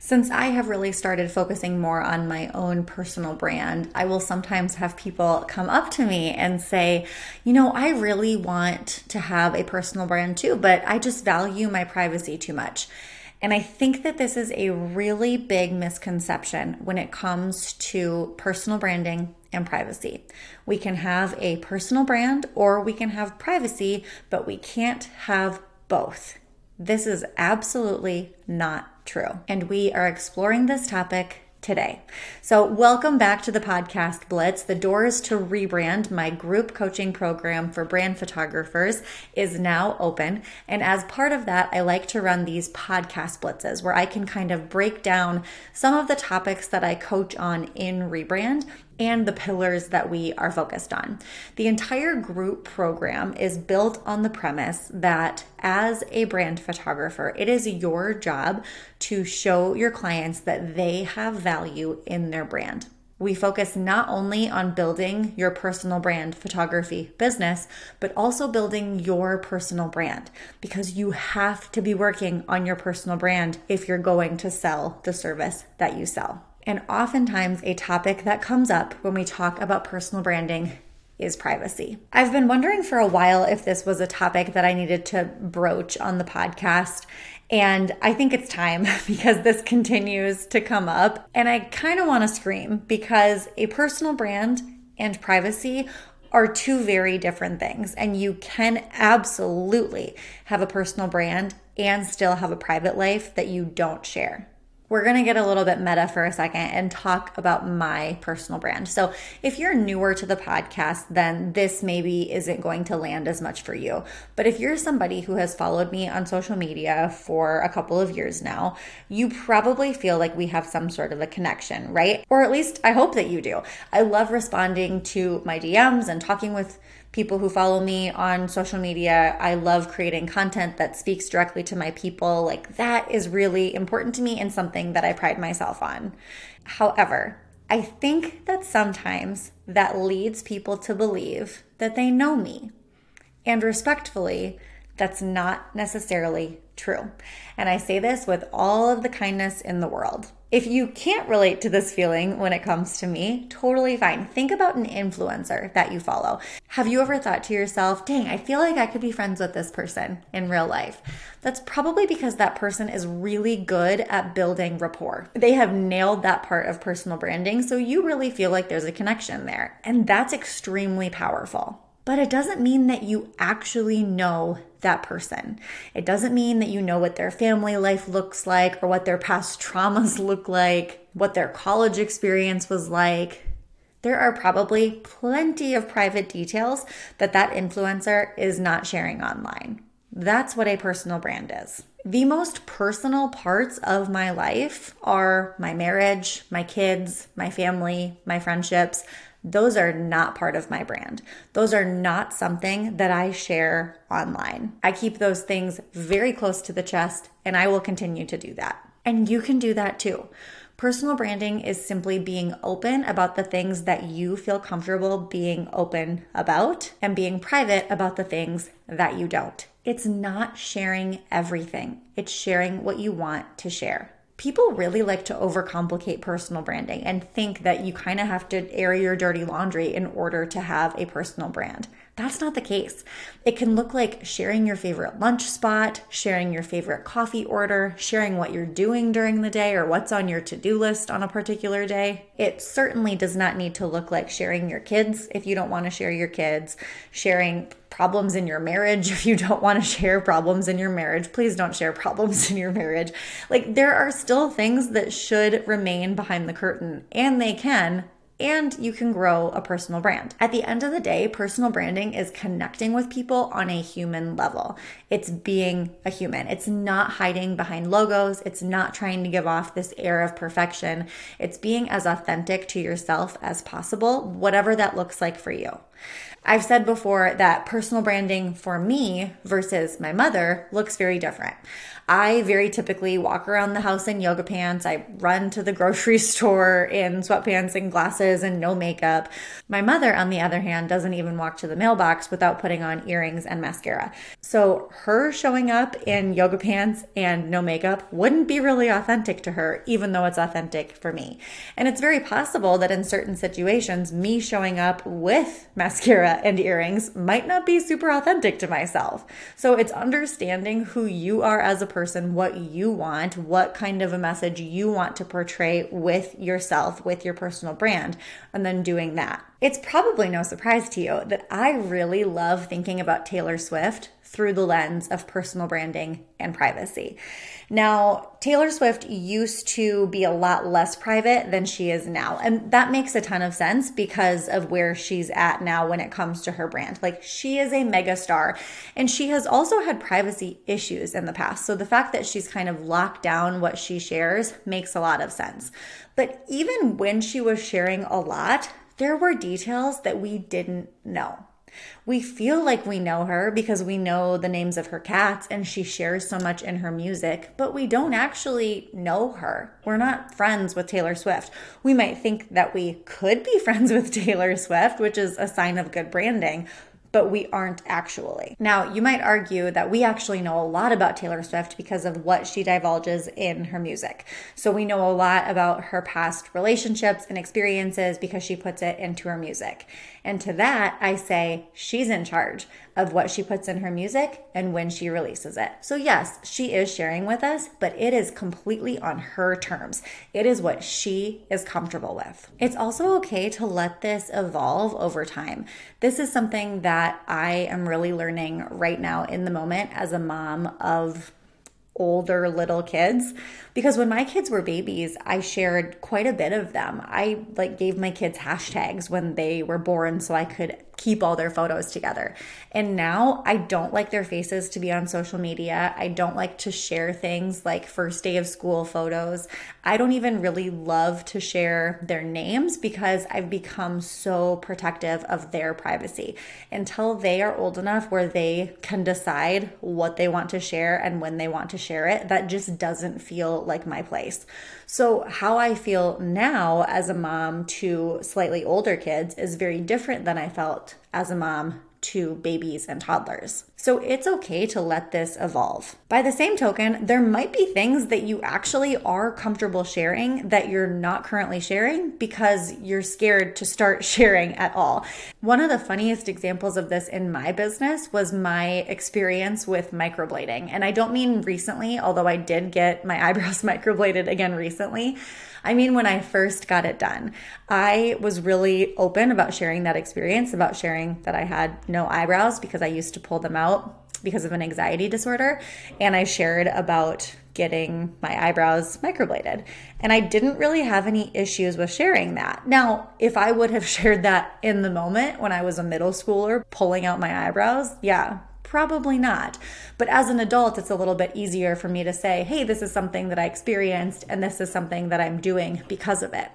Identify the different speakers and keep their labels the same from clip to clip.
Speaker 1: Since I have really started focusing more on my own personal brand, I will sometimes have people come up to me and say, You know, I really want to have a personal brand too, but I just value my privacy too much. And I think that this is a really big misconception when it comes to personal branding and privacy. We can have a personal brand or we can have privacy, but we can't have both. This is absolutely not true. And we are exploring this topic today. So, welcome back to the podcast Blitz. The doors to rebrand my group coaching program for brand photographers is now open. And as part of that, I like to run these podcast blitzes where I can kind of break down some of the topics that I coach on in rebrand and the pillars that we are focused on. The entire group program is built on the premise that as a brand photographer, it is your job to show your clients that they have value in their brand. We focus not only on building your personal brand photography business, but also building your personal brand because you have to be working on your personal brand if you're going to sell the service that you sell. And oftentimes, a topic that comes up when we talk about personal branding is privacy. I've been wondering for a while if this was a topic that I needed to broach on the podcast. And I think it's time because this continues to come up. And I kind of want to scream because a personal brand and privacy are two very different things. And you can absolutely have a personal brand and still have a private life that you don't share we're going to get a little bit meta for a second and talk about my personal brand. So, if you're newer to the podcast, then this maybe isn't going to land as much for you. But if you're somebody who has followed me on social media for a couple of years now, you probably feel like we have some sort of a connection, right? Or at least I hope that you do. I love responding to my DMs and talking with people who follow me on social media. I love creating content that speaks directly to my people. Like that is really important to me and something that I pride myself on. However, I think that sometimes that leads people to believe that they know me. And respectfully, that's not necessarily true. And I say this with all of the kindness in the world. If you can't relate to this feeling when it comes to me, totally fine. Think about an influencer that you follow. Have you ever thought to yourself, dang, I feel like I could be friends with this person in real life? That's probably because that person is really good at building rapport. They have nailed that part of personal branding, so you really feel like there's a connection there. And that's extremely powerful but it doesn't mean that you actually know that person. It doesn't mean that you know what their family life looks like or what their past traumas look like, what their college experience was like. There are probably plenty of private details that that influencer is not sharing online. That's what a personal brand is. The most personal parts of my life are my marriage, my kids, my family, my friendships, those are not part of my brand. Those are not something that I share online. I keep those things very close to the chest, and I will continue to do that. And you can do that too. Personal branding is simply being open about the things that you feel comfortable being open about and being private about the things that you don't. It's not sharing everything, it's sharing what you want to share people really like to overcomplicate personal branding and think that you kind of have to air your dirty laundry in order to have a personal brand. That's not the case. It can look like sharing your favorite lunch spot, sharing your favorite coffee order, sharing what you're doing during the day or what's on your to do list on a particular day. It certainly does not need to look like sharing your kids if you don't want to share your kids, sharing problems in your marriage if you don't want to share problems in your marriage. Please don't share problems in your marriage. Like, there are still things that should remain behind the curtain, and they can and you can grow a personal brand. At the end of the day, personal branding is connecting with people on a human level. It's being a human. It's not hiding behind logos. It's not trying to give off this air of perfection. It's being as authentic to yourself as possible, whatever that looks like for you. I've said before that personal branding for me versus my mother looks very different. I very typically walk around the house in yoga pants. I run to the grocery store in sweatpants and glasses and no makeup. My mother, on the other hand, doesn't even walk to the mailbox without putting on earrings and mascara. So her showing up in yoga pants and no makeup wouldn't be really authentic to her, even though it's authentic for me. And it's very possible that in certain situations, me showing up with mascara and earrings might not be super authentic to myself. So it's understanding who you are as a person person what you want, what kind of a message you want to portray with yourself, with your personal brand, and then doing that. It's probably no surprise to you that I really love thinking about Taylor Swift through the lens of personal branding and privacy. Now, Taylor Swift used to be a lot less private than she is now. And that makes a ton of sense because of where she's at now when it comes to her brand. Like, she is a megastar and she has also had privacy issues in the past. So, the fact that she's kind of locked down what she shares makes a lot of sense. But even when she was sharing a lot, there were details that we didn't know. We feel like we know her because we know the names of her cats and she shares so much in her music, but we don't actually know her. We're not friends with Taylor Swift. We might think that we could be friends with Taylor Swift, which is a sign of good branding, but we aren't actually. Now, you might argue that we actually know a lot about Taylor Swift because of what she divulges in her music. So we know a lot about her past relationships and experiences because she puts it into her music. And to that, I say she's in charge of what she puts in her music and when she releases it. So, yes, she is sharing with us, but it is completely on her terms. It is what she is comfortable with. It's also okay to let this evolve over time. This is something that I am really learning right now in the moment as a mom of older little kids because when my kids were babies i shared quite a bit of them i like gave my kids hashtags when they were born so i could keep all their photos together. And now I don't like their faces to be on social media. I don't like to share things like first day of school photos. I don't even really love to share their names because I've become so protective of their privacy. Until they are old enough where they can decide what they want to share and when they want to share it, that just doesn't feel like my place. So, how I feel now as a mom to slightly older kids is very different than I felt as a mom to babies and toddlers. So it's okay to let this evolve. By the same token, there might be things that you actually are comfortable sharing that you're not currently sharing because you're scared to start sharing at all. One of the funniest examples of this in my business was my experience with microblading. And I don't mean recently, although I did get my eyebrows microbladed again recently. I mean, when I first got it done, I was really open about sharing that experience, about sharing that I had no eyebrows because I used to pull them out because of an anxiety disorder. And I shared about getting my eyebrows microbladed. And I didn't really have any issues with sharing that. Now, if I would have shared that in the moment when I was a middle schooler pulling out my eyebrows, yeah, Probably not. But as an adult, it's a little bit easier for me to say, hey, this is something that I experienced and this is something that I'm doing because of it.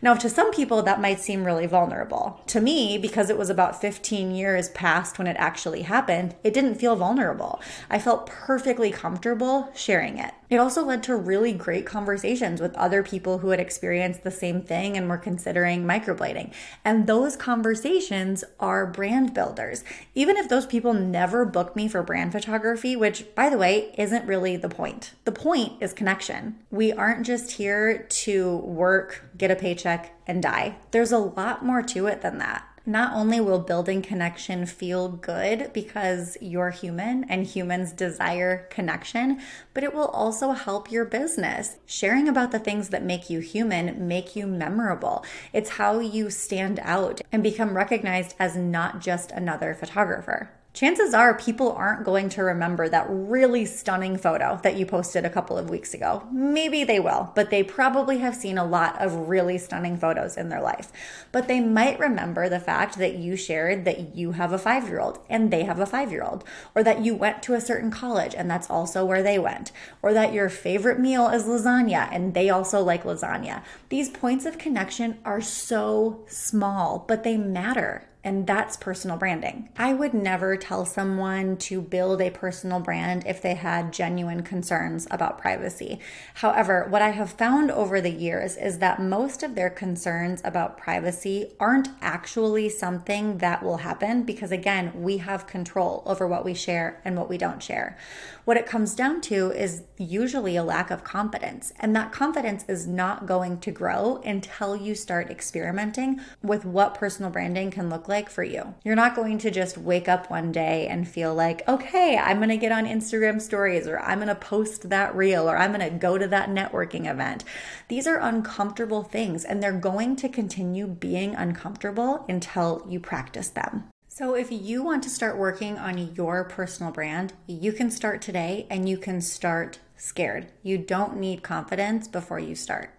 Speaker 1: Now, to some people, that might seem really vulnerable. To me, because it was about 15 years past when it actually happened, it didn't feel vulnerable. I felt perfectly comfortable sharing it. It also led to really great conversations with other people who had experienced the same thing and were considering microblading. And those conversations are brand builders. Even if those people never booked me for brand photography, which by the way, isn't really the point. The point is connection. We aren't just here to work, get a paycheck, and die. There's a lot more to it than that not only will building connection feel good because you're human and humans desire connection, but it will also help your business. Sharing about the things that make you human make you memorable. It's how you stand out and become recognized as not just another photographer chances are people aren't going to remember that really stunning photo that you posted a couple of weeks ago. Maybe they will, but they probably have seen a lot of really stunning photos in their life. But they might remember the fact that you shared that you have a five year old and they have a five year old, or that you went to a certain college and that's also where they went, or that your favorite meal is lasagna and they also like lasagna. These points of connection are so small, but they matter. And that's personal branding. I would never tell someone to build a personal brand if they had genuine concerns about privacy. However, what I have found over the years is that most of their concerns about privacy aren't actually something that will happen because, again, we have control over what we share and what we don't share. What it comes down to is usually a lack of confidence. And that confidence is not going to grow until you start experimenting with what personal branding can look like for you. You're not going to just wake up one day and feel like, okay, I'm going to get on Instagram stories or I'm going to post that reel or I'm going to go to that networking event. These are uncomfortable things and they're going to continue being uncomfortable until you practice them. So, if you want to start working on your personal brand, you can start today and you can start scared. You don't need confidence before you start.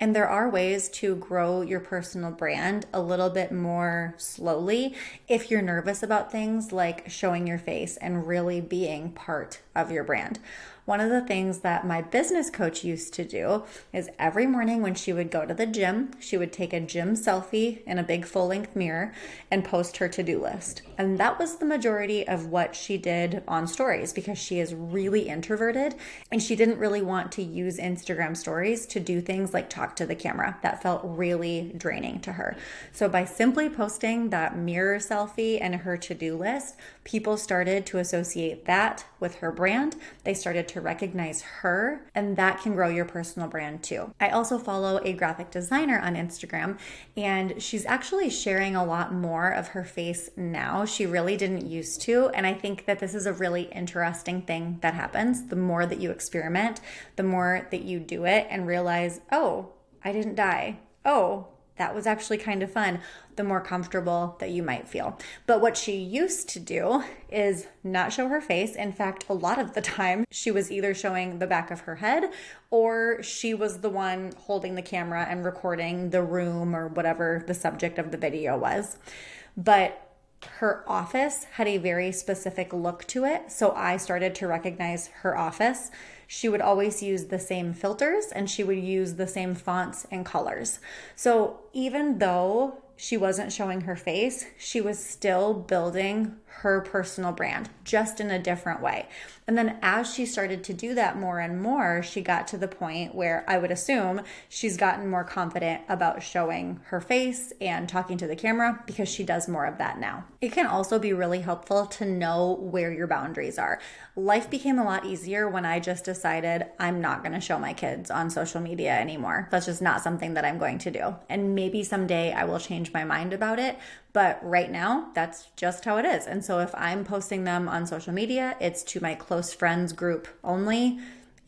Speaker 1: And there are ways to grow your personal brand a little bit more slowly if you're nervous about things like showing your face and really being part of your brand. One of the things that my business coach used to do is every morning when she would go to the gym, she would take a gym selfie in a big full length mirror and post her to do list. And that was the majority of what she did on stories because she is really introverted and she didn't really want to use Instagram stories to do things like talk to the camera. That felt really draining to her. So by simply posting that mirror selfie and her to do list, people started to associate that with her brand. They started to recognize her, and that can grow your personal brand too. I also follow a graphic designer on Instagram, and she's actually sharing a lot more of her face now. She really didn't used to, and I think that this is a really interesting thing that happens. The more that you experiment, the more that you do it and realize, oh, I didn't die. Oh, that was actually kind of fun, the more comfortable that you might feel. But what she used to do is not show her face. In fact, a lot of the time, she was either showing the back of her head or she was the one holding the camera and recording the room or whatever the subject of the video was. But her office had a very specific look to it. So I started to recognize her office. She would always use the same filters and she would use the same fonts and colors. So even though she wasn't showing her face, she was still building her personal brand just in a different way. And then as she started to do that more and more, she got to the point where I would assume she's gotten more confident about showing her face and talking to the camera because she does more of that now. It can also be really helpful to know where your boundaries are. Life became a lot easier when I just decided I'm not going to show my kids on social media anymore. That's just not something that I'm going to do. And maybe someday I will change my mind about it, but right now, that's just how it is. And so if I'm posting them on social media, it's to my close friends group only.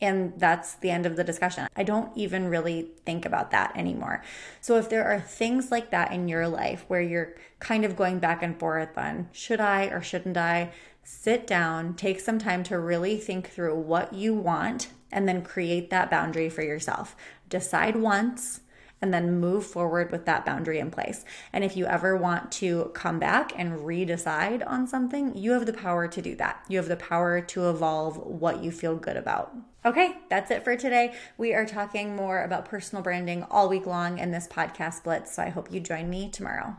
Speaker 1: And that's the end of the discussion. I don't even really think about that anymore. So, if there are things like that in your life where you're kind of going back and forth on should I or shouldn't I, sit down, take some time to really think through what you want, and then create that boundary for yourself. Decide once and then move forward with that boundary in place. And if you ever want to come back and redecide on something, you have the power to do that. You have the power to evolve what you feel good about. Okay, that's it for today. We are talking more about personal branding all week long in this podcast blitz. So I hope you join me tomorrow.